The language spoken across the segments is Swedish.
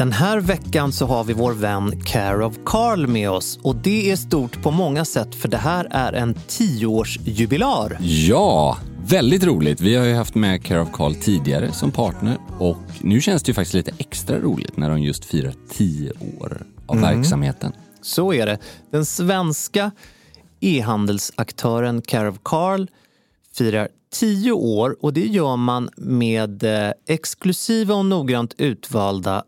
Den här veckan så har vi vår vän Care of Carl med oss och det är stort på många sätt för det här är en tioårsjubilar. Ja, väldigt roligt. Vi har ju haft med Care of Carl tidigare som partner och nu känns det ju faktiskt lite extra roligt när de just firar tio år av verksamheten. Så är det. Den svenska e-handelsaktören Care of Carl firar tio år och det gör man med eh, exklusiva och noggrant utvalda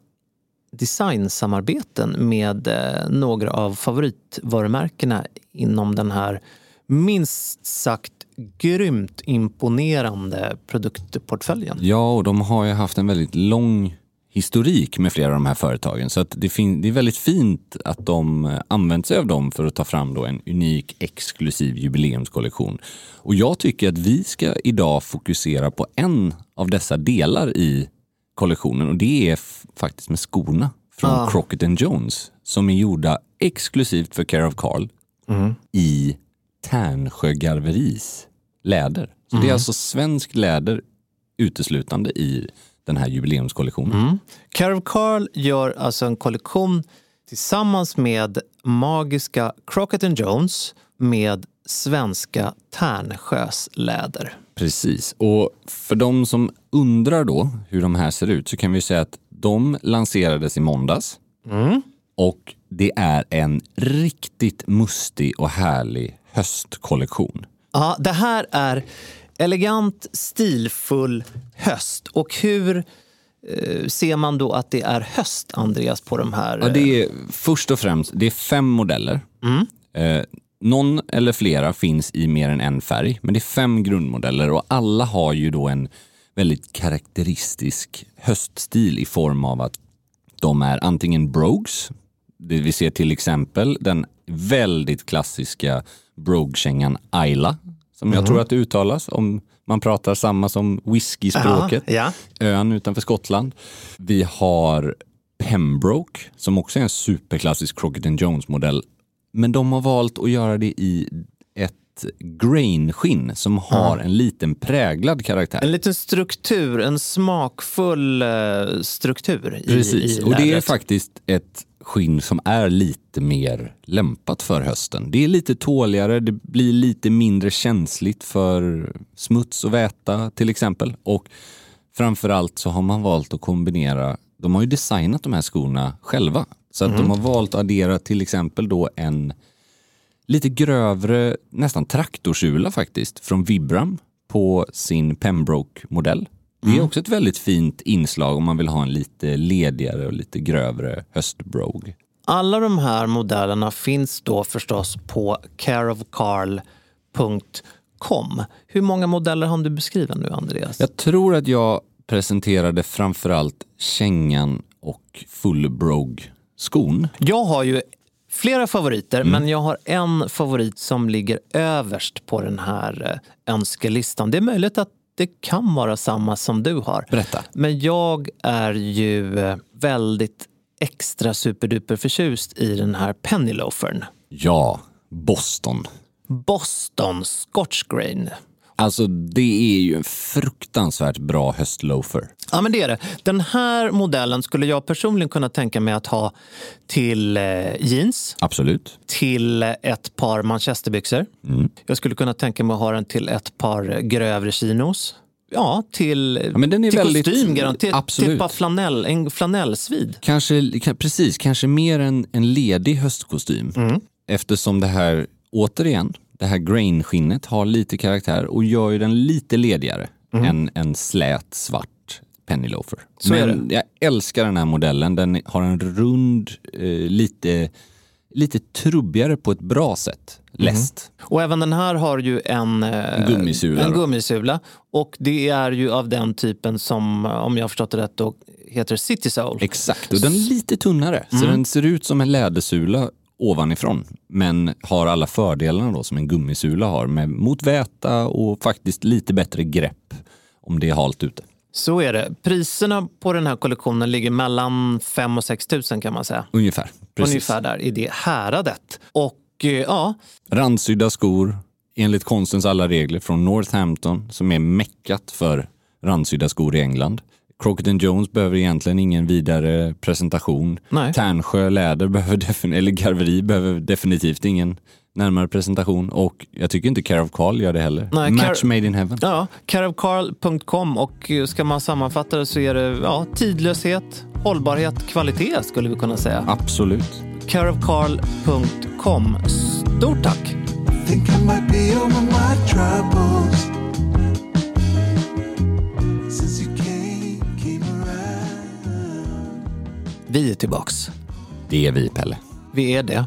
designsamarbeten med eh, några av favoritvarumärkena inom den här minst sagt grymt imponerande produktportföljen. Ja, och de har ju haft en väldigt lång historik med flera av de här företagen. Så att det, fin- det är väldigt fint att de eh, använt sig av dem för att ta fram då en unik exklusiv jubileumskollektion. Och jag tycker att vi ska idag fokusera på en av dessa delar i kollektionen och det är faktiskt med skorna från Ah. Crockett and Jones som är gjorda exklusivt för Care of Carl i Tärnsjö Garveris läder. Så det är alltså svensk läder uteslutande i den här jubileumskollektionen. Care of Carl gör alltså en kollektion tillsammans med magiska Crockett and Jones med svenska Tärnsjös läder. Precis. Och för de som undrar då hur de här ser ut så kan vi säga att de lanserades i måndags. Och det är en riktigt mustig och härlig höstkollektion. Ja, det här är elegant, stilfull höst. Och hur eh, ser man då att det är höst, Andreas, på de här? Ja, det är först och främst det är fem modeller. Eh, någon eller flera finns i mer än en färg, men det är fem grundmodeller och alla har ju då en väldigt karaktäristisk höststil i form av att de är antingen brogues, det vi ser till exempel den väldigt klassiska brogue-kängan Ayla, som jag tror att det uttalas om man pratar samma som whisky-språket. Ja, Ön utanför Skottland. Vi har Pembroke som också är en superklassisk Crockett Jones-modell. Men de har valt att göra det i ett grain-skinn som har en liten präglad karaktär. En liten struktur, en smakfull eh, struktur i, Precis, i och det är faktiskt ett skinn som är lite mer lämpat för hösten. Det är lite tåligare, det blir lite mindre känsligt för smuts och väta till exempel. Och framförallt så har man valt att kombinera, de har ju designat de här skorna själva. Så att de har valt att addera till exempel då en lite grövre, nästan traktorsula faktiskt, från Vibram på sin Pembroke-modell. Det är också ett väldigt fint inslag om man vill ha en lite ledigare och lite grövre höstbrogue. Alla de här modellerna finns då förstås på careofcarl.com. Hur många modeller har du beskriva nu, Andreas? Jag tror att jag presenterade framförallt kängan och full brogue-skon. Jag har ju flera favoriter, Mm. men jag har en favorit som ligger överst på den här eh, önskelistan. Det är möjligt att det kan vara samma som du har. Berätta. Men jag är ju eh, väldigt extra superduper förtjust i den här Penny Loafern. Ja, Boston. Boston Scotch Grain. Alltså det är ju en fruktansvärt bra höstloafer. Ja, men det är det. Den här modellen skulle jag personligen kunna tänka mig att ha till eh, jeans, Absolut. till ett par manchesterbyxor. Mm. Jag skulle kunna tänka mig att ha den till ett par grövre chinos. Ja, till, Ja, men den är till väldigt- kostym, garanterat. Till, ett flanell, en flanellsvid. Kanske, ka- precis, kanske mer en, en ledig höstkostym. Eftersom det här, återigen, det här grain-skinnet har lite karaktär och gör ju den lite ledigare än en slät svart penny loafer. Så Men jag älskar den här modellen. Den har en rund, eh, lite, lite trubbigare på ett bra sätt, läst. Och även den här har ju en, eh, gummisula en gummisula. Och det är ju av den typen som, om jag har förstått det rätt, då heter City Soul. Exakt, och den är lite tunnare. Så den ser ut som en lädersula ovanifrån. Men har alla fördelarna då som en gummisula har med mot väta och faktiskt lite bättre grepp om det är halt ute. Så är det. Priserna på den här kollektionen ligger mellan 5 och 6 tusen kan man säga. Ungefär. Precis. Ungefär där i det häradet. Och eh, ja, Randsydda skor enligt konstens alla regler från Northampton som är meckat för randsydda skor i England. Crockett Jones behöver egentligen ingen vidare presentation. Nej. Tärnsjö läder behöver defin- eller garveri behöver definitivt ingen närmare presentation och jag tycker inte Care of Carl gör det heller. Nej, Match Care- made in heaven. ja careofcarl.com och eh, ska man sammanfatta det så är det ja, tidlöshet, hållbarhet, kvalitet skulle vi kunna säga. Absolut. careofcarl.com. Stort tack! Vi är tillbaks. Det är vi Pelle. Vi är det.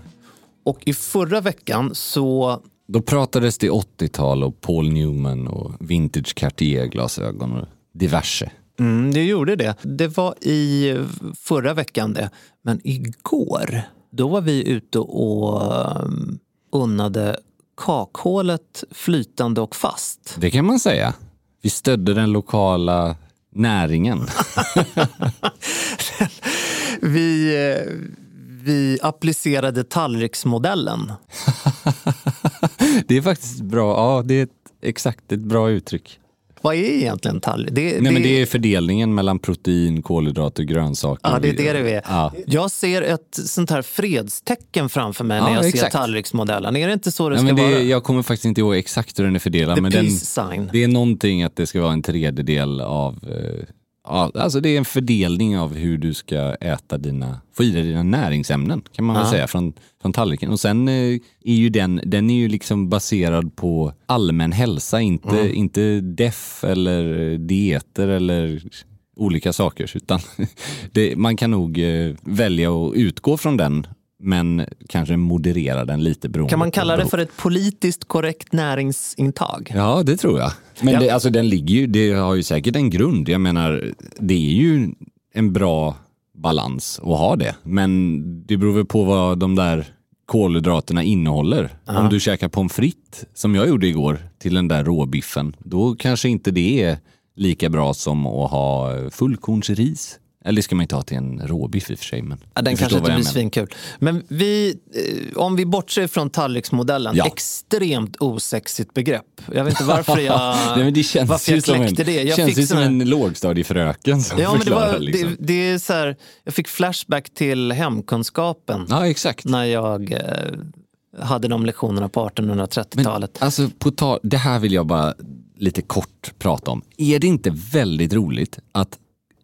Och i förra veckan så Då pratades det 80-tal och Paul Newman och vintage Cartier-glasögon och diverse. Mm, det gjorde det. Det var i förra veckan det. Men igår, då var vi ute och um, unnade kakhålet flytande och fast. Det kan man säga. Vi stödde den lokala näringen. Vi, eh, vi applicerade tallriksmodellen. det är faktiskt bra. Ja, det är ett, exakt ett bra uttryck. Vad är egentligen tallrik? Det, Nej, men det är fördelningen mellan protein, kolhydrater, grönsaker. Ja, det är det det är. Ja. Jag ser ett sånt här fredstecken framför mig när Ja, jag ser exakt. tallriksmodellen. Är det inte så det Ja, ska det, vara? jag kommer faktiskt inte ihåg exakt hur den är fördelad. The men den, det är någonting att det ska vara en tredjedel av... Eh, ja, alltså det är en fördelning av hur du ska äta dina, få i dig dina näringsämnen kan man väl Ja. säga från, från tallriken. Och sen eh, är ju den, den är ju liksom baserad på allmän hälsa, inte, Mm. inte deff eller dieter eller olika saker. Utan det, man kan nog eh, välja att utgå från den men kanske moderera den lite beroende Kan man kalla det för ett politiskt korrekt näringsintag? Ja, det tror jag. Men Ja. det, alltså, den ligger ju, det har ju säkert en grund. Jag menar, det är ju en bra balans att ha det. Men det beror väl på vad de där kolhydraterna innehåller. Om du käkar pommes frites, som jag gjorde igår, till den där råbiffen, då kanske inte det är lika bra som att ha fullkornsris. Eller det ska man inte ha till en råbiff i och för sig. Men Ja, den kanske inte blir svinkul. Men vi, eh, om vi bortser från tallriksmodellen, Ja. extremt osexigt begrepp. Jag vet inte varför jag, Nej, det känns varför jag som en, kläckte det. Jag känns fick ju som här- en lågstadiefröken som Ja, men det, var, liksom. det, det är så här, jag fick flashback till hemkunskapen Ja, exakt. när jag eh, hade de lektionerna på 1830-talet. Alltså, på ta- det här vill jag bara lite kort prata om. Är det inte väldigt roligt att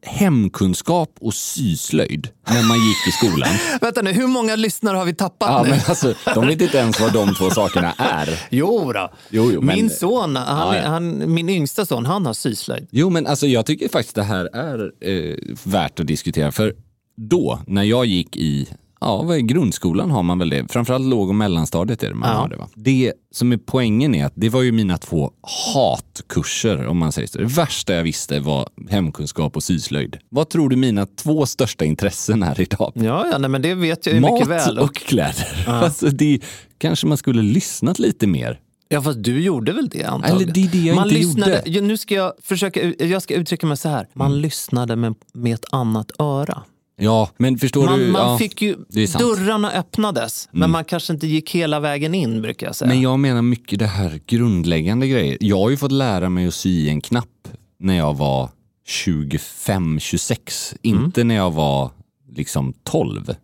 hemkunskap och syslöjd när man gick i skolan. Vänta nu, hur många lyssnare har vi tappat Ja, nu? men alltså, de vet inte ens vad de två sakerna är. Jo då. Jo, jo, men- Min son, han, Ja, ja. Han, min yngsta son, han har syslöjd. Jo, men alltså, jag tycker faktiskt det här är eh, värt att diskutera. För då, när jag gick i Ja, är grundskolan har man väl det. Framförallt låg och mellanstadiet är det man Ja. har det. Va? Det som är poängen är att det var ju mina två hatkurser om man säger så. Det värsta jag visste var hemkunskap och syslöjd. Vad tror du mina två största intressen är idag? Ja, ja nej, men det vet jag ju Mat mycket väl. och kläder. Alltså det, kanske man skulle lyssnat lite mer Ja, fast du gjorde väl det antagligen? Eller det är det jag man inte lyssnade, gjorde. Ja, Nu ska jag försöka, jag ska uttrycka mig så här. Man lyssnade med, med ett annat öra. Ja, men förstår Man, du? man ja, fick ju. Mm. dörrarna öppnades, men man kanske inte gick hela vägen in brukar jag säga. Men jag menar mycket det här grundläggande grejer. Jag har ju fått lära mig att sy en knapp när jag var 25-26. Inte när jag var liksom 12.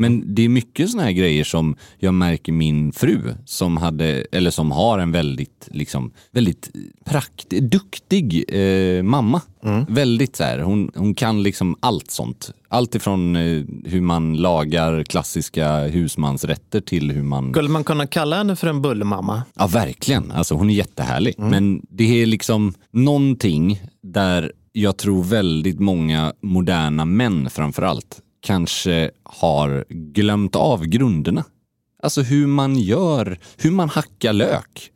Men det är mycket såna här grejer som jag märker min fru som hade, eller som har en väldigt, liksom, väldigt prakt, duktig eh, mamma. Väldigt så här, hon, hon kan liksom allt sånt. Allt ifrån eh, hur man lagar klassiska husmansrätter till hur man Skulle man kunna kalla henne för en bullermamma? Ja, verkligen. Alltså, hon är jättehärlig. Men det är liksom någonting där jag tror väldigt många moderna män framför allt kanske har glömt av grunderna. Alltså hur man gör, hur man hackar lök.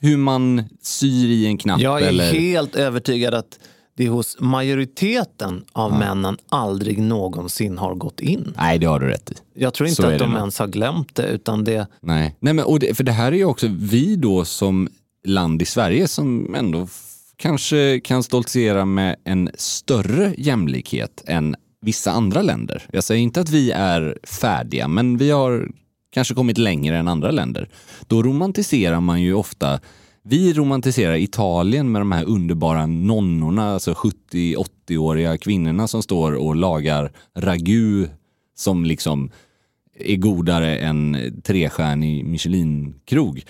Hur man syr i en knapp. Jag är eller... helt övertygad att det hos majoriteten av männen aldrig någonsin har gått in. Nej, det har du rätt i. Jag tror Så inte är att de nog. ens har glömt det, utan det... Nej, Nej men, och det, för det här är ju också vi då som land i Sverige som ändå kanske kan stoltsera med en större jämlikhet än vissa andra länder. Jag säger inte att vi är färdiga, men vi har kanske kommit längre än andra länder. Då romantiserar man ju ofta vi romantiserar Italien med de här underbara nonnorna, alltså 70-80-åriga kvinnorna som står och lagar ragu som liksom är godare än trestjärnig Michelin-krog.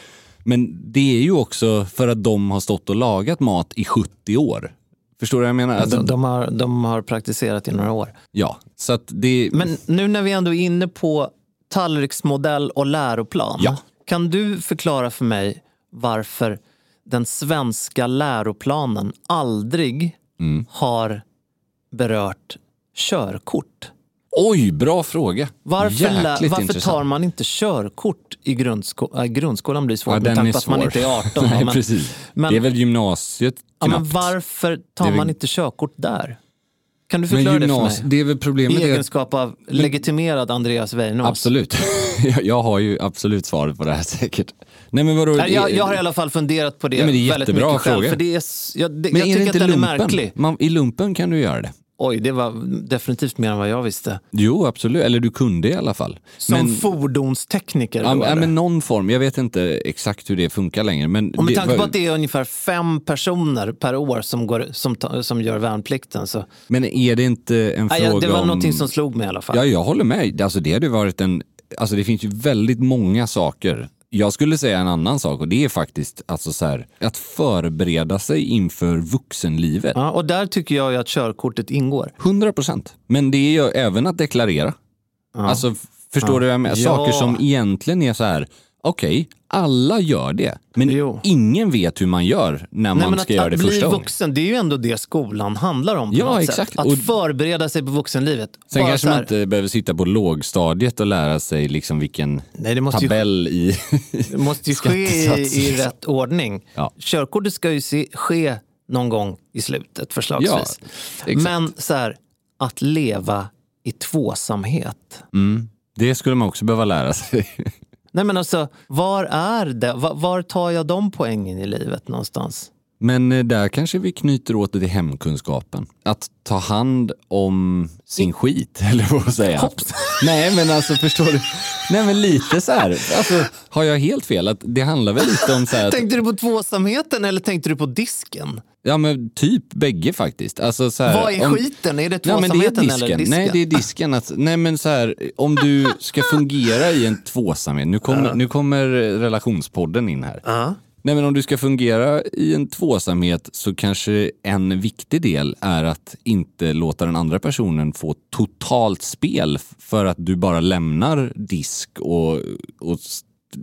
Men det är ju också för att de har stått och lagat mat i 70 år. Förstår du vad jag menar? Alltså, de, de, har, de har praktiserat i några år. Ja, så att det... Men nu när vi ändå är inne på tallriksmodell och läroplan. Ja. Kan du förklara för mig varför den svenska läroplanen aldrig Mm. har berört körkort? Oj, bra fråga. Varför, Jäkligt varför intressant. tar man inte körkort i grundskolan? Äh, grundskolan blir svårt Ja, med tanke på att man inte är 18. Nej, men, precis. men- det är väl gymnasiet ja, men knappt. varför tar väl- man inte körkort där? Kan du Men förklara det för gymnas- mig? Det är väl problemet. I egenskap av legitimerad Andreas Weinås. Absolut. Jag- har ju absolut svaret på det här säkert. Nej, men vadå, Nej, Jag, jag har i alla fall funderat på det, Ja, men det är väldigt mycket själv. fråga. För det är, jag det, Men jag är tycker det att inte den är märklig. Man, I lumpen kan du göra det. Oj, det var definitivt mer än vad jag visste. Jo, absolut. Eller du kunde i alla fall. Som men, fordonstekniker. ja, men- men någon form. Jag vet inte exakt hur det funkar längre. Men och med tanke på var- att det är ungefär fem personer per år som, går, som, som gör värnplikten. Så. Men är det inte en Nej, fråga jag- det var om... någonting som slog mig i alla fall. Ja, jag håller med. Alltså, det hade varit en... Alltså, det finns ju väldigt många saker. Jag skulle säga en annan sak och det är faktiskt alltså, så här, att förbereda sig inför vuxenlivet. Ja, och där tycker jag ju att körkortet ingår. 100 procent. Men det är ju även att deklarera. Alltså, f- förstår du vad jag menar? Ja. Saker som egentligen är så här, okej, alla gör det. Men Jo. ingen vet hur man gör när Nej, man ska att, göra att det bli första gången. vuxen, det är ju ändå det skolan handlar om. På Ja, något exakt. Sätt. Att Och- förbereda sig på vuxenlivet. Sen Bara kanske man inte behöver sitta på lågstadiet och lära sig liksom vilken Nej, måste ju- tabell i Det måste ju ske i, i rätt ordning. Ja. Körkortet ska ju se, ske någon gång i slutet förslagsvis. Ja. Men så här, att leva i tvåsamhet. Mm. Det skulle man också behöva lära sig. Nej men alltså, var är det? Var, var tar jag de poängen i livet någonstans? Men eh, där kanske vi knyter åt det till hemkunskapen. Att ta hand om sin skit, eller vad säga. Hopps. Nej men alltså förstår du? Nej men lite så här. Alltså, har jag helt fel? Att det handlar väl lite om så här. Tänkte du på tvåsamheten eller tänkte du på disken? ja men typ bägge faktiskt. Alltså, så här, Vad är om- skiten? Är det Ja, men det är tvåsamheten eller disken? Nej, det är disken. Att, nej, men så här, om du ska fungera i en tvåsamhet. Nu kommer, nu kommer relationspodden in här. Ja. Nej, men om du ska fungera i en tvåsamhet så kanske en viktig del är att inte låta den andra personen få totalt spel för att du bara lämnar disk och, och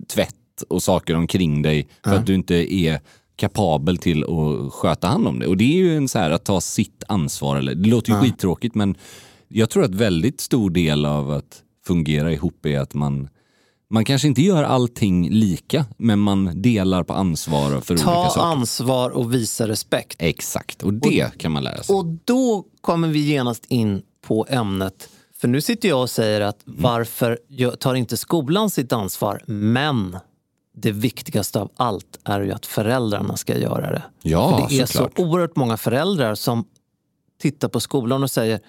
tvätt och saker omkring dig för att du inte är kapabel till att sköta hand om det. Och det är ju en så här att ta sitt ansvar. Eller, det låter ju skittråkigt men jag tror att väldigt stor del av att fungera ihop är att man man kanske inte gör allting lika, men man delar på ansvar för olika Ta saker. ansvar och visa respekt. Exakt, och det kan man lära sig. Och då kommer vi genast in på ämnet. För nu sitter jag och säger att Mm. varför tar inte skolan sitt ansvar? Men det viktigaste av allt är ju att föräldrarna ska göra det. Ja, För det är såklart. så oerhört många föräldrar som tittar på skolan och säger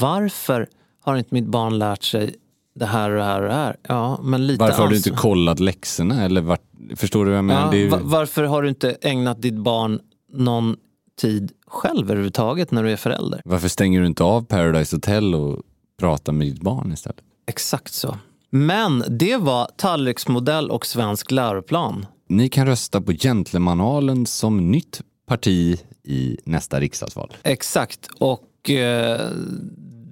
varför har inte mitt barn lärt sig det här och det här och det här? Ja, men lite Varför har du inte kollat läxorna? Eller vart, förstår du vad jag menar? Ja, ju- va- varför har du inte ägnat ditt barn någon tid själv överhuvudtaget när du är förälder? varför stänger du inte av Paradise Hotel och pratar med ditt barn istället? Exakt så. Men det var tallriksmodell och svensk läroplan. Ni kan rösta på Gentlemanalen som nytt parti i nästa riksdagsval. Exakt. Och eh,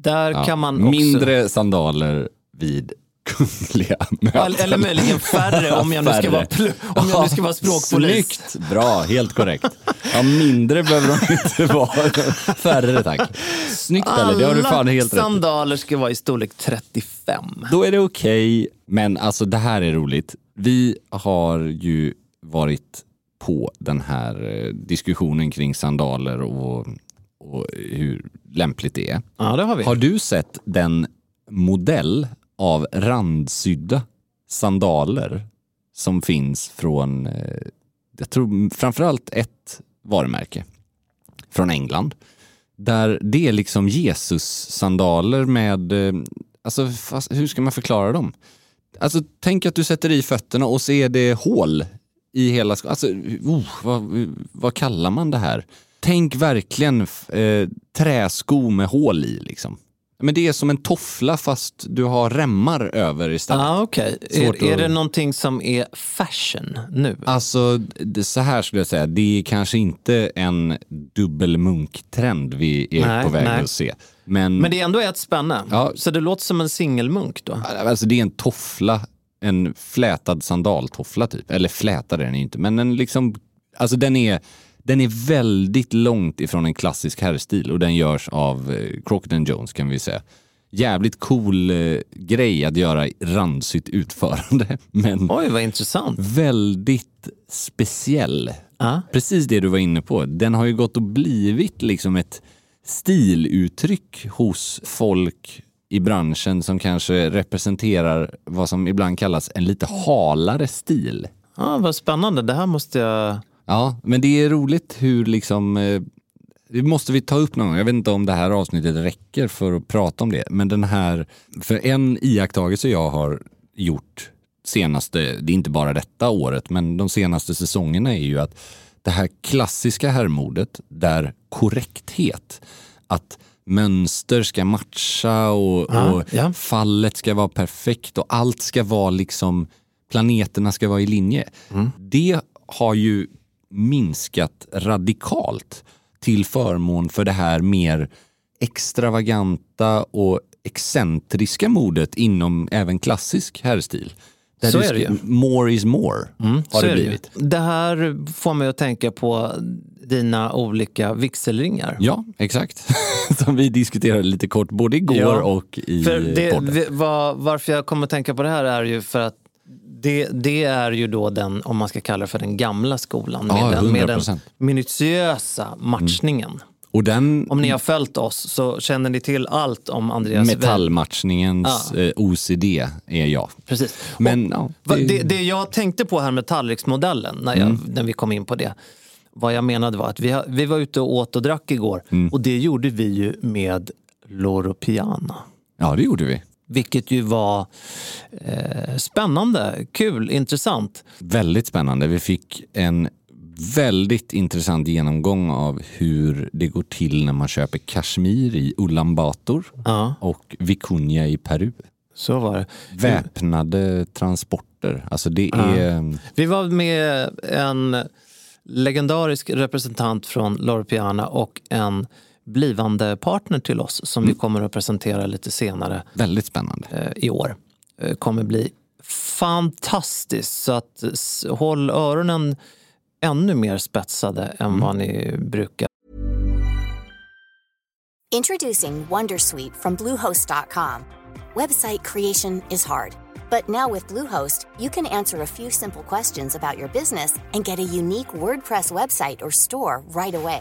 där Ja, kan man också... Mindre sandaler vid kungliga möten. Eller, eller möjligen färre om jag nu ska vara, pl- om jag nu ska vara språkpolis. Snyggt! Bra, helt korrekt. Ja, mindre behöver de inte vara. Färre tack. Snyggt Pelle, det har du fan helt rätt sandaler ska vara i storlek 35. Då är det okej. Men alltså det här är roligt. Vi har ju varit på den här eh, diskussionen kring sandaler och, och hur lämpligt det är. Ja, det har vi. Har du sett den modell av randsydda sandaler som finns från, eh, jag tror framförallt ett varumärke från England. Där det är liksom Jesus-sandaler med, eh, alltså fast, hur ska man förklara dem? Alltså tänk att du sätter i fötterna och så är det hål i hela skon. Alltså, oh, vad, vad kallar man det här? Tänk verkligen eh, träsko med hål i liksom. Men det är som en toffla fast du har remmar över istället. Ah, Okej, Svårt är, är det någonting som är fashion nu? Alltså, det, så här skulle jag säga, det är kanske inte en dubbelmunktrend vi är Nej, på väg nej. att se. Men, Men det är ändå ett spänne. Ja. Så det låter som en singelmunk då? alltså, det är en toffla, en flätad sandaltoffla typ. Eller flätad är den inte, men en liksom, alltså den är, den är väldigt långt ifrån en klassisk herrstil och den görs av eh, Crockett Jones kan vi säga. Jävligt cool eh, grej att göra i randsigt utförande, men Oj, vad intressant. väldigt speciell. Ja. Precis det du var inne på. Den har ju gått och blivit liksom ett stiluttryck hos folk i branschen som kanske representerar vad som ibland kallas en lite halare stil. Ah, vad spännande, det här måste jag... Ja, men det är roligt hur liksom eh, det måste vi ta upp någon gång. Jag vet inte om det här avsnittet räcker för att prata om det. Men den här, för en iakttagelse jag har gjort senaste, det är inte bara detta året, men de senaste säsongerna är ju att det här klassiska herrmodet där korrekthet, att mönster ska matcha och, Ja, och ja. fallet ska vara perfekt och allt ska vara liksom, planeterna ska vara i linje. Det har ju minskat radikalt till förmån för det här mer extravaganta och excentriska modet inom även klassisk herrstil. Där Så är det ju. More is more har Så det blivit. Det här får mig att tänka på dina olika vigselringar. Ja, exakt. Som vi diskuterade lite kort både igår Ja. och i För det, vi- vad- varför jag kommer att tänka på det här är ju för att det, det är ju då den, om man ska kalla det för den gamla skolan, med, Ja, den, med den 100%. minutiösa matchningen. Och den Om ni har följt oss så känner ni till allt om Andreas metallmatchningens Ja. eh, OCD är jag. Precis. Men, och, ja, det- det, det jag tänkte på här med tallriksmodellen, när, jag, Mm. när vi kom in på det, vad jag menade var att vi, har- vi var ute och åt och drack igår Mm. och det gjorde vi ju med Loro Piana. Ja, det gjorde vi. Vilket ju var eh, spännande, kul, intressant. Väldigt spännande. Vi fick en väldigt intressant genomgång av hur det går till när man köper kashmir i Ulan Bator Ja, och vikunja i Peru. så var det. Väpnade transporter. Alltså det är... Vi var med en legendarisk representant från Loro Piana och en blivande partner till oss som Mm. vi kommer att presentera lite senare. Väldigt spännande. eh, i år eh, kommer bli fantastiskt. Så att håll öronen ännu mer spetsade än vad ni brukar. Introducing Wondersuite from Bluehost.com. Website creation is hard, but now with Bluehost, you can answer a few simple questions about your business and get a unique WordPress website or store right away.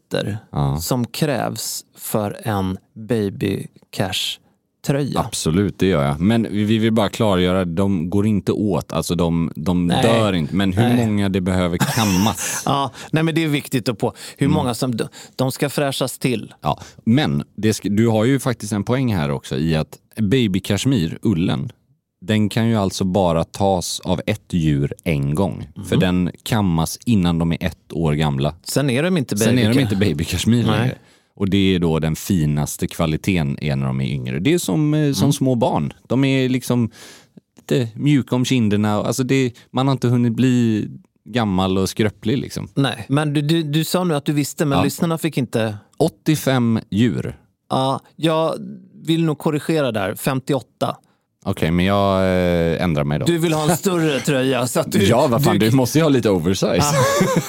som krävs för en baby cash tröja? Absolut, det gör jag. Men vi vi vill bara klargöra, de går inte åt. Alltså de, de Nej. dör inte. Men hur Nej. många det behöver kammas. Ja, nej men det är viktigt att på. Hur många som, de ska fräschas till. Ja, men det du har ju faktiskt en poäng här också i att baby kashmir, ullen, den kan ju alltså bara tas av ett djur en gång. För den kammas innan de är ett år gamla. Sen är de inte baby Sen är de inte baby kashmir längre. Och det är då den finaste kvaliteten är när de är yngre. Det är som, eh, som små barn. De är liksom lite mjuka om kinderna. Alltså det, man har inte hunnit bli gammal och skröplig liksom. Nej, men du, du, du sa nu att du visste, men Ja. lyssnarna fick inte... 85 djur. Ja, jag vill nog korrigera där. 58. Okej, men jag eh, ändrar mig då. Du vill ha en större tröja. Så att du, ja, vad fan, du, måste ju ha lite oversize.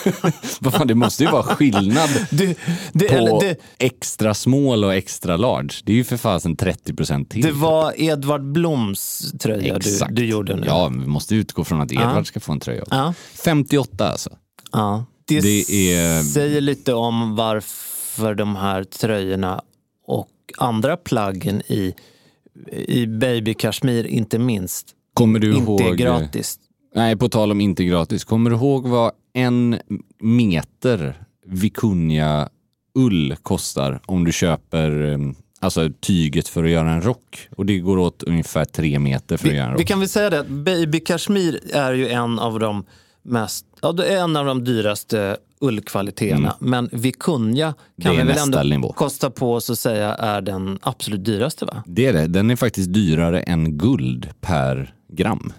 vad fan, det måste ju vara skillnad Du, det, på eller det, extra small och extra large. Det är ju för fasen 30% till. det var Edvard Bloms tröja du, Exakt. du gjorde nu. Ja, vi måste utgå från att Edvard Ja. ska få en tröja. Ja. 58 alltså. Ja. Det, Det är- säger lite om varför de här tröjorna och andra plaggen i, i baby kashmir inte minst Kommer du inte ihåg... gratis. Nej, på tal om inte gratis. Kommer du ihåg vad en meter vikunja ull kostar om du köper eh, alltså tyget för att göra en rock? Och det går åt ungefär tre meter för att göra en Vi, rock. vi kan väl säga det baby kashmir är ju en av de mest, ja det är en av de dyraste ullkvaliteterna. Men vikunja Mm. Kan vi väl ändå nivå. kosta på oss att säga är den absolut dyraste va? Det är det. Den är faktiskt dyrare än guld per gram.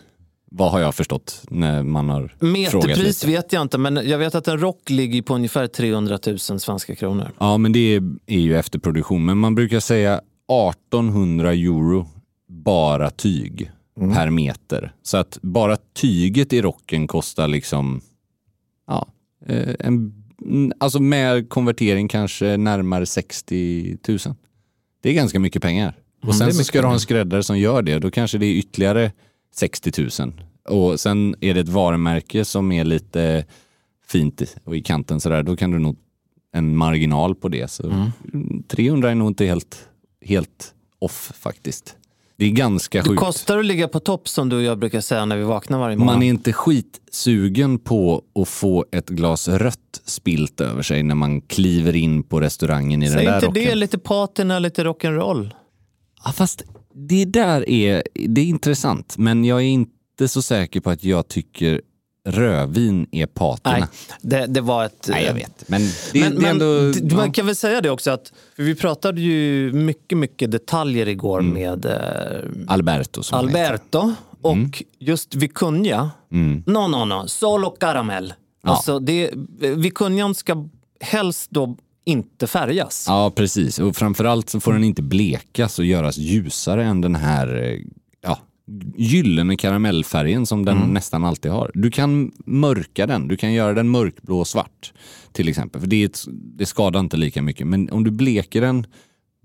Vad har jag förstått när man har frågat Meterpris vet jag inte men jag vet att en rock ligger på ungefär 300 000 svenska kronor. Ja, men det är, är ju efterproduktion. Men man brukar säga 1800 euro bara tyg Mm. per meter. Så att bara tyget i rocken kostar liksom, ja, eh, en, alltså med konvertering kanske närmare 60 000. Det är ganska mycket pengar. Och Mm, sen så ska du ha en skräddare som gör det, då kanske det är ytterligare 60 000. Och sen är det ett varumärke som är lite fint och i kanten sådär, då kan du nog en marginal på det. Så Mm. 300 är nog inte helt, helt off faktiskt. Det är ganska Det sjukt. kostar att ligga på topp som du och jag brukar säga när vi vaknar varje morgon. Man är inte skitsugen på att få ett glas rött spilt över sig när man kliver in på restaurangen i Säg den där inte rocken. det, lite patina, lite rock'n'roll. Ja, fast det där är, det är intressant, men jag är inte så säker på att jag tycker rödvin är patina. Nej, det, det var ett... Nej, jag vet. Men det, men, det men ändå... d- man ja. kan väl säga det också att vi pratade ju mycket, mycket detaljer igår Mm. med eh, Alberto som. Alberto och just Vicuña. Mm. No, no, no, solo caramel. Ja. Alltså det, Vicuñan ska helst då inte färgas. Ja, precis. Och framförallt så får den inte blekas och göras ljusare än den här eh, ja, gyllene karamellfärgen som den nästan alltid har. Du kan mörka den, du kan göra den mörkblå och svart till exempel. För det, ett, det skadar inte lika mycket. Men om du bleker den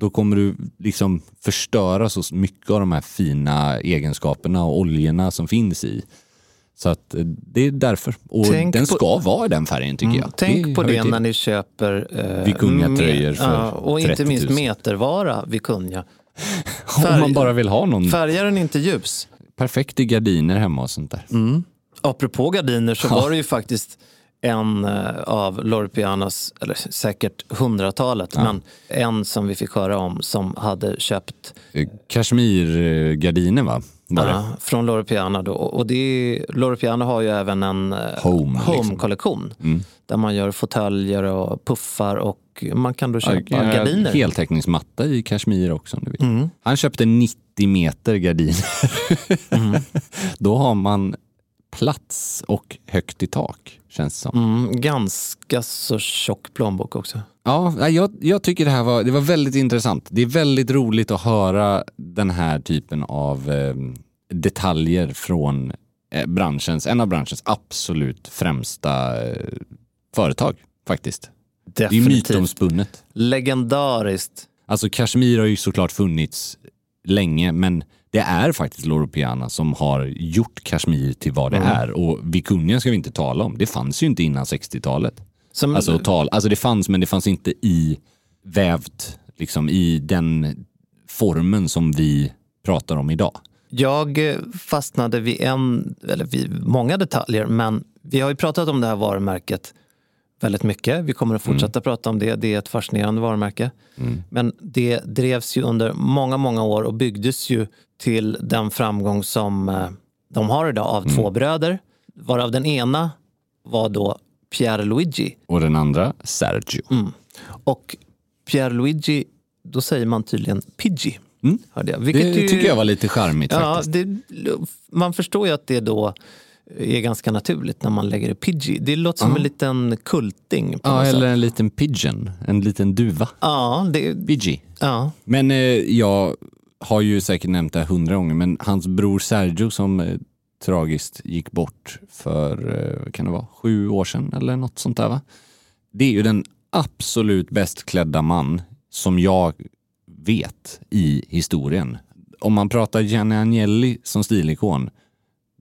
då kommer du liksom förstöra så mycket av de här fina egenskaperna och oljorna som finns i. Så att eh, det är därför. Och Tänk den på- ska vara i den färgen tycker Mm, jag. Tänk på hör ju det när ni köper eh, Vicuña-tröjor me- för ja, Och inte 30 000. minst metervara Vicuña. Om man bara vill ha någon Färgar den inte ljus? perfekt i gardiner hemma och sånt där. Mm. Apropå gardiner så Ja. var det ju faktiskt en eh, av Loro Pianos, eller säkert hundratalet, men en som vi fick höra om som hade köpt Eh, Kashmirgardiner va? Ja, från Loro Piana. Då. Och det är, Loro Piana har ju även en eh, Home, liksom. home-kollektion Mm. där man gör fåtöljer och puffar och man kan då köpa Ja, gardiner. Heltäckningsmatta i kashmir också om du vill. Mm. Han köpte 90 meter gardiner. Mm. Då har man plats och högt i tak känns det som. Mm, ganska så tjock plånbok också. Ja, jag, jag tycker det här var, det var väldigt intressant. Det är väldigt roligt att höra den här typen av eh, detaljer från eh, branschens, en av branschens absolut främsta eh, företag faktiskt. Det är Definitivt. mytomspunnet. Legendariskt. Alltså Kashmir har ju såklart funnits länge men det är faktiskt Loro Piana som har gjort Kashmir till vad det Mm. är och Vikunja ska vi inte tala om. Det fanns ju inte innan 60-talet. Som, Alltså, tal, alltså det fanns men det fanns inte i vävt liksom i den formen som vi pratar om idag. Jag eh, fastnade vid en, eller vid många detaljer, men vi har ju pratat om det här varumärket väldigt mycket. Vi kommer att fortsätta prata om det. Det är ett fascinerande varumärke. Men det drevs ju under många, många år och byggdes ju till den framgång som eh, de har idag av två bröder. Varav den ena var då Pierre Luigi. Och den andra Sergio. Mm. Och Pierre Luigi, då säger man tydligen Pidgey. Mm. Hörde jag. Det Vilket ju- tycker jag var lite charmigt Ja, faktiskt. det, man förstår ju att det då är ganska naturligt när man lägger det Pidgey. Det låter som Ja. en liten kulting. Ja, eller sätt. en liten pigeon, en liten duva. Ja, det, Pidgey. ja. Men eh, jag har ju säkert nämnt det hundra gånger, men hans bror Sergio som eh, tragiskt gick bort för, eh, vad kan det vara, sju år sedan eller något sånt där va? Det är ju den absolut bäst klädda man som jag vet i historien. Om man pratar Gianni Agnelli som stilikon,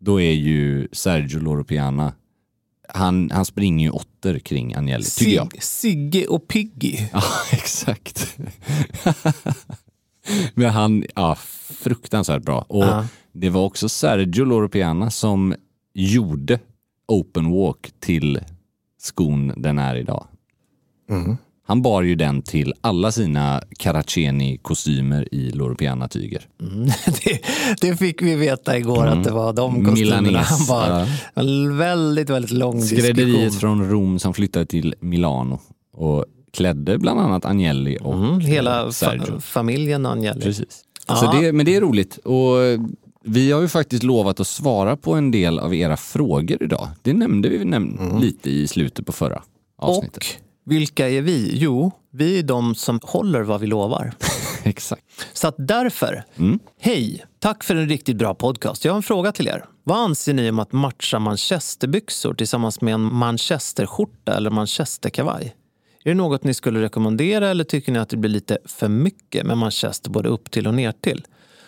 då är ju Sergio Loro Piana, han, han springer ju åtter kring Agnelli, tycker jag. Sig, Sigge och Piggy. Ja, exakt. Men han, ja, fruktansvärt bra. Och Ja. det var också Sergio Loro Piana som gjorde Open Walk till skon den är idag. Mm. Han bar ju den till alla sina Caraceni-kostymer i Loro Piana-tyger. Mm. Det, det fick vi veta igår Mm. att det var de kostymerna Milanes, han bar. ja. Väldigt, väldigt lång Skrädderiet diskussion. från Rom som flyttade till Milano och klädde bland annat Agnelli och Mm, hela eh, fa- Sergio. familjen Agnelli. Precis. Ja. Så det, men det är roligt. Och vi har ju faktiskt lovat att svara på en del av era frågor idag. Det nämnde vi näm- lite i slutet på förra avsnittet. Och vilka är vi? Jo, vi är de som håller vad vi lovar. Exakt. Så att därför, Mm. hej, tack för en riktigt bra podcast. Jag har en fråga till er. Vad anser ni om att matcha manchesterbyxor tillsammans med en manchesterskjorta eller manchesterkavaj? Är det något ni skulle rekommendera eller tycker ni att det blir lite för mycket med manchester både upp till och ner till?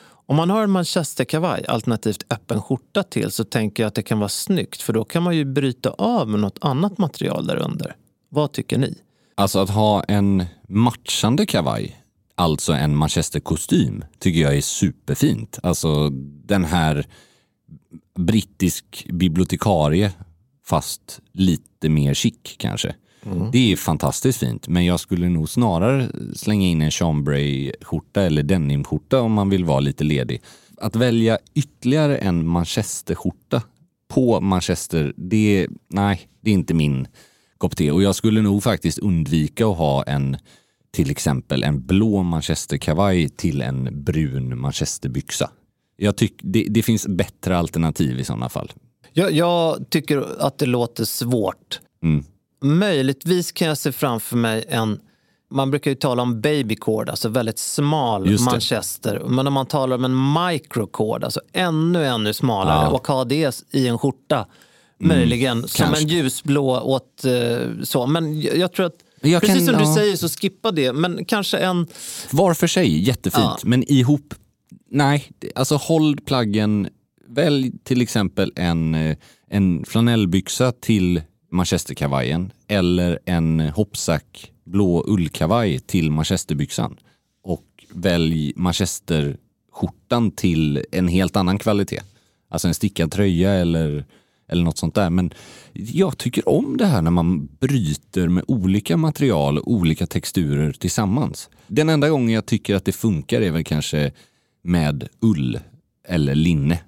Om man har en manchesterkavaj alternativt öppen skjorta till så tänker jag att det kan vara snyggt för då kan man ju bryta av med något annat material där under. Vad tycker ni? Alltså att ha en matchande kavaj, alltså en manchesterkostym, tycker jag är superfint. Alltså den här brittisk bibliotekarie, fast lite mer chic kanske. Det är fantastiskt fint, men jag skulle nog snarare slänga in en chambray-skjorta eller denimskjorta om man vill vara lite ledig. Att välja ytterligare en manchesterskjorta på manchester, det, nej, det är inte min kopp te. Och jag skulle nog faktiskt undvika att ha en till exempel en blå manchesterkavaj till en brun manchesterbyxa. Jag tycker det, det finns bättre alternativ i sådana fall. Jag, jag tycker att det låter svårt. Mm. Möjligtvis kan jag se framför mig en man brukar ju tala om babycord, alltså väldigt smal manchester. Men om man talar om en microcord, alltså ännu, ännu smalare Ja. och ha det i en skjorta. Möjligen som kanske. en ljusblå åt eh, så. Men jag, tror att, Jag precis kan- som du ja. säger så skippa det. Men kanske en... Var för sig, jättefint. Ja. Men ihop, nej. Alltså håll plaggen, välj till exempel en, eh, en flanellbyxa till manchesterkavajen eller en hoppsack blå ullkavaj till manchesterbyxan. Och välj manchesterskjortan till en helt annan kvalitet. Alltså en stickad tröja eller, eller något sånt där. Men jag tycker om det här när man bryter med olika material och olika texturer tillsammans. Den enda gången jag tycker att det funkar är väl kanske med ull eller linne.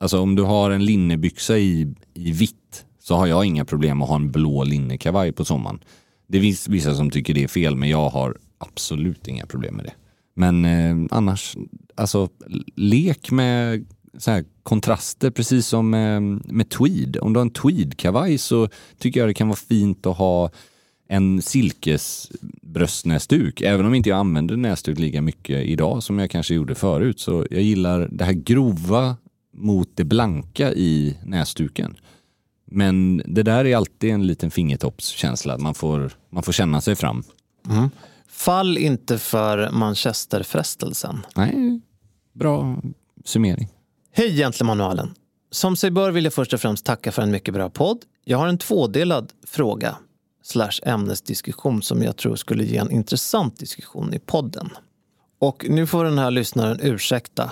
Alltså om du har en linnebyxa i, i vitt så har jag inga problem att ha en blå linnekavaj på sommaren. Det finns vissa som tycker det är fel men jag har absolut inga problem med det. Men eh, annars, alltså lek med så här, kontraster precis som eh, med tweed. Om du har en tweedkavaj så tycker jag det kan vara fint att ha en silkesbröstnäsduk. Även om inte jag använder näsduk lika mycket idag som jag kanske gjorde förut. Så jag gillar det här grova mot det blanka i näsduken. Men det där är alltid en liten fingertoppskänsla. Man får, man får känna sig fram. Fall inte för manchesterfrestelsen. Nej, bra summering. Hej Gentlemanualen! Som sig bör vill jag först och främst tacka för en mycket bra podd. Jag har en tvådelad fråga slash ämnesdiskussion som jag tror skulle ge en intressant diskussion i podden. Och nu får den här lyssnaren ursäkta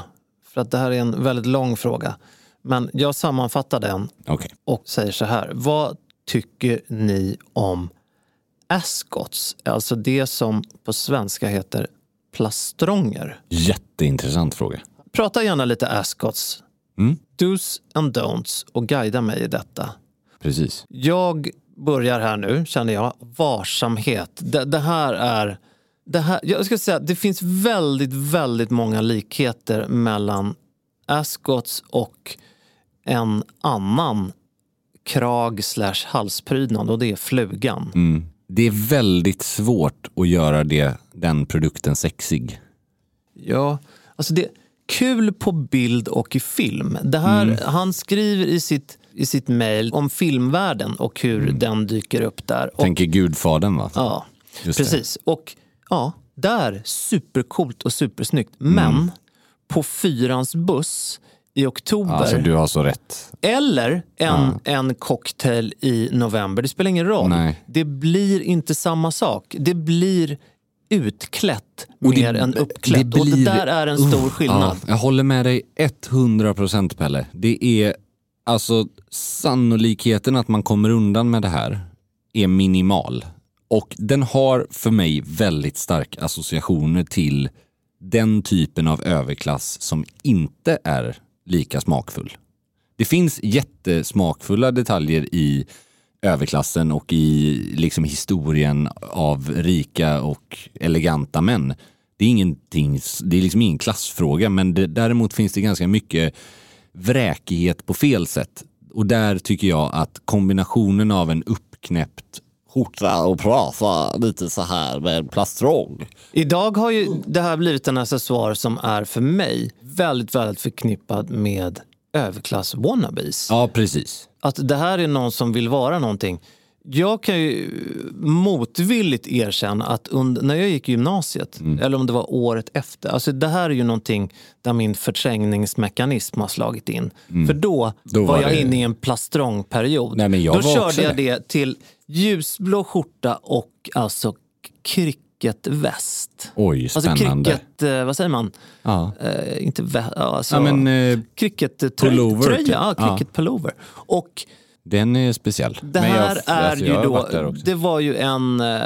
för att det här är en väldigt lång fråga. Men jag sammanfattar den Okej. och säger så här. Vad tycker ni om ascots? Alltså det som på svenska heter plastronger. Jätteintressant fråga. Prata gärna lite ascots. Mm. Dos and don'ts och guida mig i detta. Precis. Jag börjar här nu, känner jag. Varsamhet. Det, det här är... Det, här, jag ska säga, det finns väldigt, väldigt många likheter mellan ascots och en annan krag slash halsprydnad och det är flugan. Mm. Det är väldigt svårt att göra det, den produkten sexig. Ja, alltså det kul på bild och i film. Det här, Mm. Han skriver i sitt, i sitt mejl om filmvärlden och hur Mm. den dyker upp där. Och, Tänker Gudfadern va? ja, Just det. precis. Och ja, där, supercoolt och supersnyggt. Mm. Men på Fyrans buss i oktober Alltså du har så rätt. eller en, en cocktail i november, det spelar ingen roll. Nej. Det blir inte samma sak. Det blir utklätt Och det- mer än uppklätt. det och det blir- där är en stor Uh, skillnad. Ja, jag håller med dig 100% Pelle. Det är alltså sannolikheten att man kommer undan med det här är minimal. Och den har för mig väldigt starka associationer till den typen av överklass som inte är lika smakfull. Det finns jättesmakfulla detaljer i överklassen och i liksom historien av rika och eleganta män. Det är, ingenting, det är liksom ingen klassfråga men det, däremot finns det ganska mycket vräkighet på fel sätt. Och där tycker jag att kombinationen av en uppknäppt skjorta och prata lite så här med en plastrong. Idag har ju det här blivit en accessoar som är för mig väldigt, väldigt förknippad med överklass wannabes. Ja, precis. Att det här är någon som vill vara någonting. Jag kan ju motvilligt erkänna att under, när jag gick i gymnasiet, Mm. eller om det var året efter, alltså det här är ju någonting där min förträngningsmekanism har slagit in. För då, Mm. Då var var jag det- inne i en plastrongperiod. Nej, då körde jag det. det till ljusblå skjorta och alltså cricketväst. Oj, Alltså spännande. cricket, eh, vad säger man? Ja. Eh, inte vä- ja, alltså, Ja, men, eh, cricket pullover, tröja, typ. ja, Ja. cricket pullover. Och Den är speciell. det Men jag- här är alltså, ju jag då, det var ju en eh,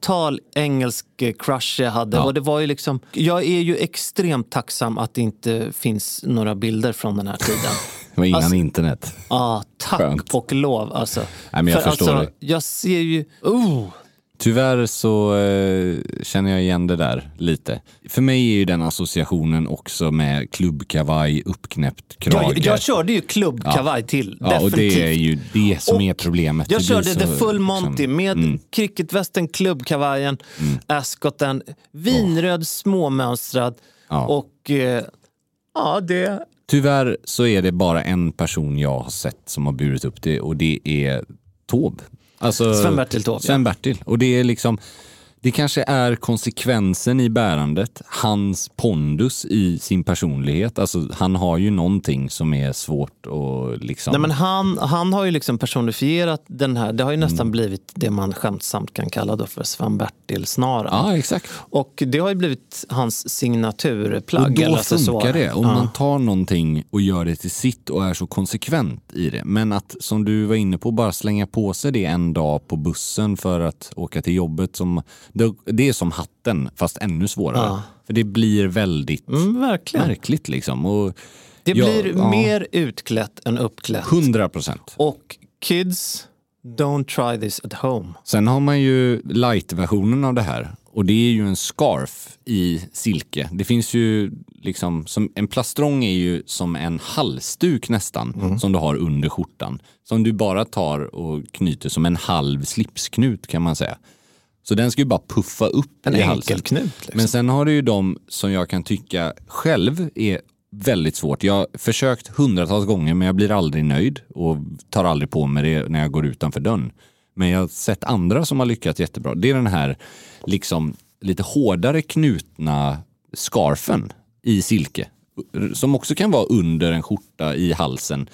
total engelsk eh, crush jag hade. Ja. Och det var ju liksom, jag är ju extremt tacksam att det inte finns några bilder från den här tiden. Det var innan Alltså- internet. Ja, tack Skönt. och lov alltså. Nej, men jag För förstår alltså, Jag ser ju... Oh, Tyvärr så eh, känner jag igen det där lite. För mig är ju den associationen också med klubbkavaj, uppknäppt krage. jag, jag körde ju klubbkavaj till, Ja, och definitivt. det är ju det som Och är problemet. Jag körde så, the full Monty liksom, med mm. cricketvästen, klubbkavajen, ascoten, vinröd småmönstrad Ja. och eh, ja, det... Tyvärr så är det bara en person jag har sett som har burit upp det och det är Taube. Alltså, Sven-Bertil Taube. Sven-Bertil. Och det är liksom, det kanske är konsekvensen i bärandet, hans pondus i sin personlighet. Alltså han har ju någonting som är svårt att liksom... Nej, men han, han har ju liksom personifierat den här, det har ju Mm. nästan blivit det man skämtsamt kan kalla då för Sven-Bertil-snaran. Ja, exakt. Och det har ju blivit hans signaturplagg. Och då funkar det. Om Ja. man tar någonting och gör det till sitt och är så konsekvent i det. Men att, som du var inne på, bara slänga på sig det en dag på bussen för att åka till jobbet. Som, det, är som hatten, fast ännu svårare. Ja. För det blir väldigt Mm, verkligen. märkligt. Liksom. Och Det ja, blir ja, mer utklätt än uppklätt. 100 procent. Och kids, don't try this at home. Sen har man ju light-versionen av det här. Och det är ju en scarf i silke. Det finns ju liksom, som, en plastrong är ju som en halsduk nästan, som du har under skjortan. Som du bara tar och knyter som en halv slipsknut kan man säga. Så den ska ju bara puffa upp En i halsen. knut. Liksom. Men sen har du ju de som jag kan tycka själv är väldigt svårt. Jag har försökt hundratals gånger men jag blir aldrig nöjd och tar aldrig på mig det när jag går utanför dörren. Men jag har sett andra som har lyckats jättebra. Det är den här liksom lite hårdare knutna scarfen i silke. Som också kan vara under en skjorta i halsen.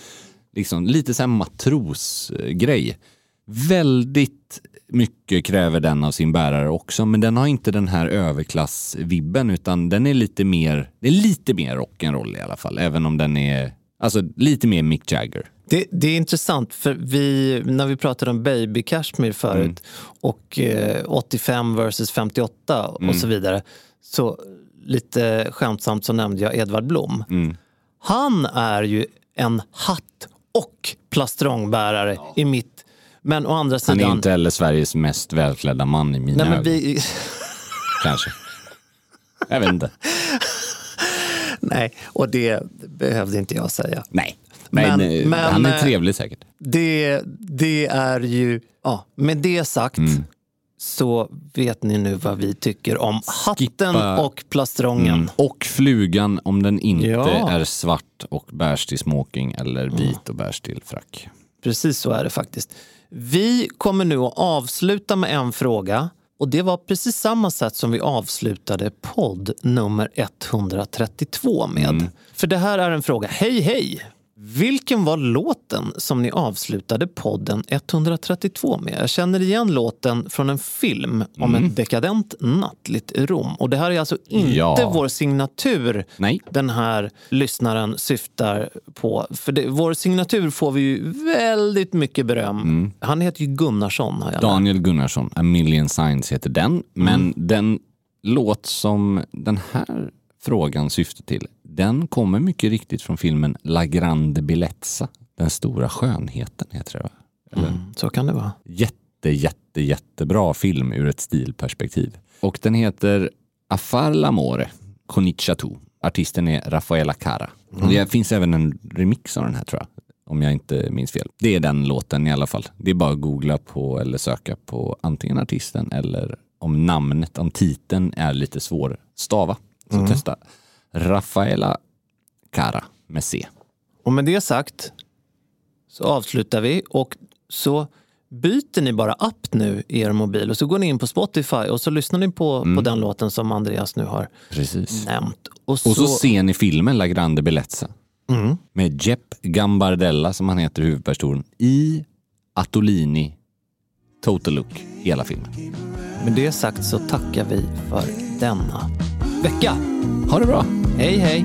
Liksom lite så här matrosgrej. Väldigt mycket kräver den av sin bärare också, men den har inte den här överklassvibben utan den är lite mer, det är lite mer rock'n'roll i alla fall, även om den är alltså lite mer Mick Jagger. Det, det är intressant, för vi, när vi pratade om Baby Cashmere förut Mm. och eh, 85 versus 58 och Mm. så vidare. Så lite skämtsamt så nämnde jag Edvard Blom. Mm. Han är ju en hatt och plastrongbärare i mitt... Men å andra Han sidan... är inte heller Sveriges mest välklädda man i mina nej, ögon. vi, Kanske. Jag vet inte. nej, och det behövde inte jag säga. Nej. Men, Men- men, han är eh, trevlig säkert. Det, det är ju... Ja, med det sagt Mm. så vet ni nu vad vi tycker om hatten Skippa- och plastrongen. Mm. Och flugan om den inte Ja. är svart och bärs till smoking eller vit och bärs till frack. Precis så är det faktiskt. Vi kommer nu att avsluta med en fråga. Och det var precis samma sätt som vi avslutade podd nummer 132 med. Mm. För det här är en fråga. Hej hej! Vilken var låten som ni avslutade podden 132 med? Jag känner igen låten från en film om Mm. ett dekadent nattligt Rom. Och det här är alltså inte Ja. vår signatur Nej. den här lyssnaren syftar på. För det, vår signatur får vi ju väldigt mycket beröm. Han heter ju Gunnarsson har jag. Daniel Gunnarsson, A Million Signs heter den. Men Mm. den låt som den här frågan syftar till, den kommer mycket riktigt från filmen La Grande Bellezza. Den stora skönheten heter det va? Mm, så kan det vara. Jätte, jätte, jättebra film ur ett stilperspektiv. Och den heter Affar l'amore con il chateau. Artisten är Rafaela Cara. Och det finns även en remix av den här tror jag. Om jag inte minns fel. Det är den låten i alla fall. Det är bara att googla på eller söka på antingen artisten eller om namnet, om titeln är lite svår stava. Så testa Rafaela Cara med C. Och med det sagt så avslutar vi och så byter ni bara app nu i er mobil och så går ni in på Spotify och så lyssnar ni på, på den låten som Andreas nu har Precis. nämnt. Och så, Och så ser ni filmen La Grande Bellezza. Med Jepp Gambardella som han heter huvudpersonen i Attolini Total Look hela filmen. med det sagt så tackar vi för denna vecka. Ha det bra! Hej hej!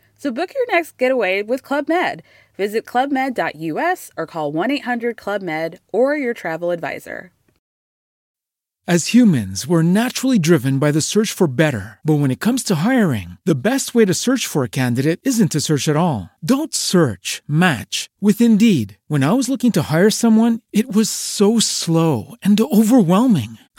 So book your next getaway with Club Med. Visit clubmed.us or call 1 800 Club Med or your travel advisor. As humans, we're naturally driven by the search for better. But when it comes to hiring, the best way to search for a candidate isn't to search at all. Don't search, match with Indeed. When I was looking to hire someone, it was so slow and overwhelming.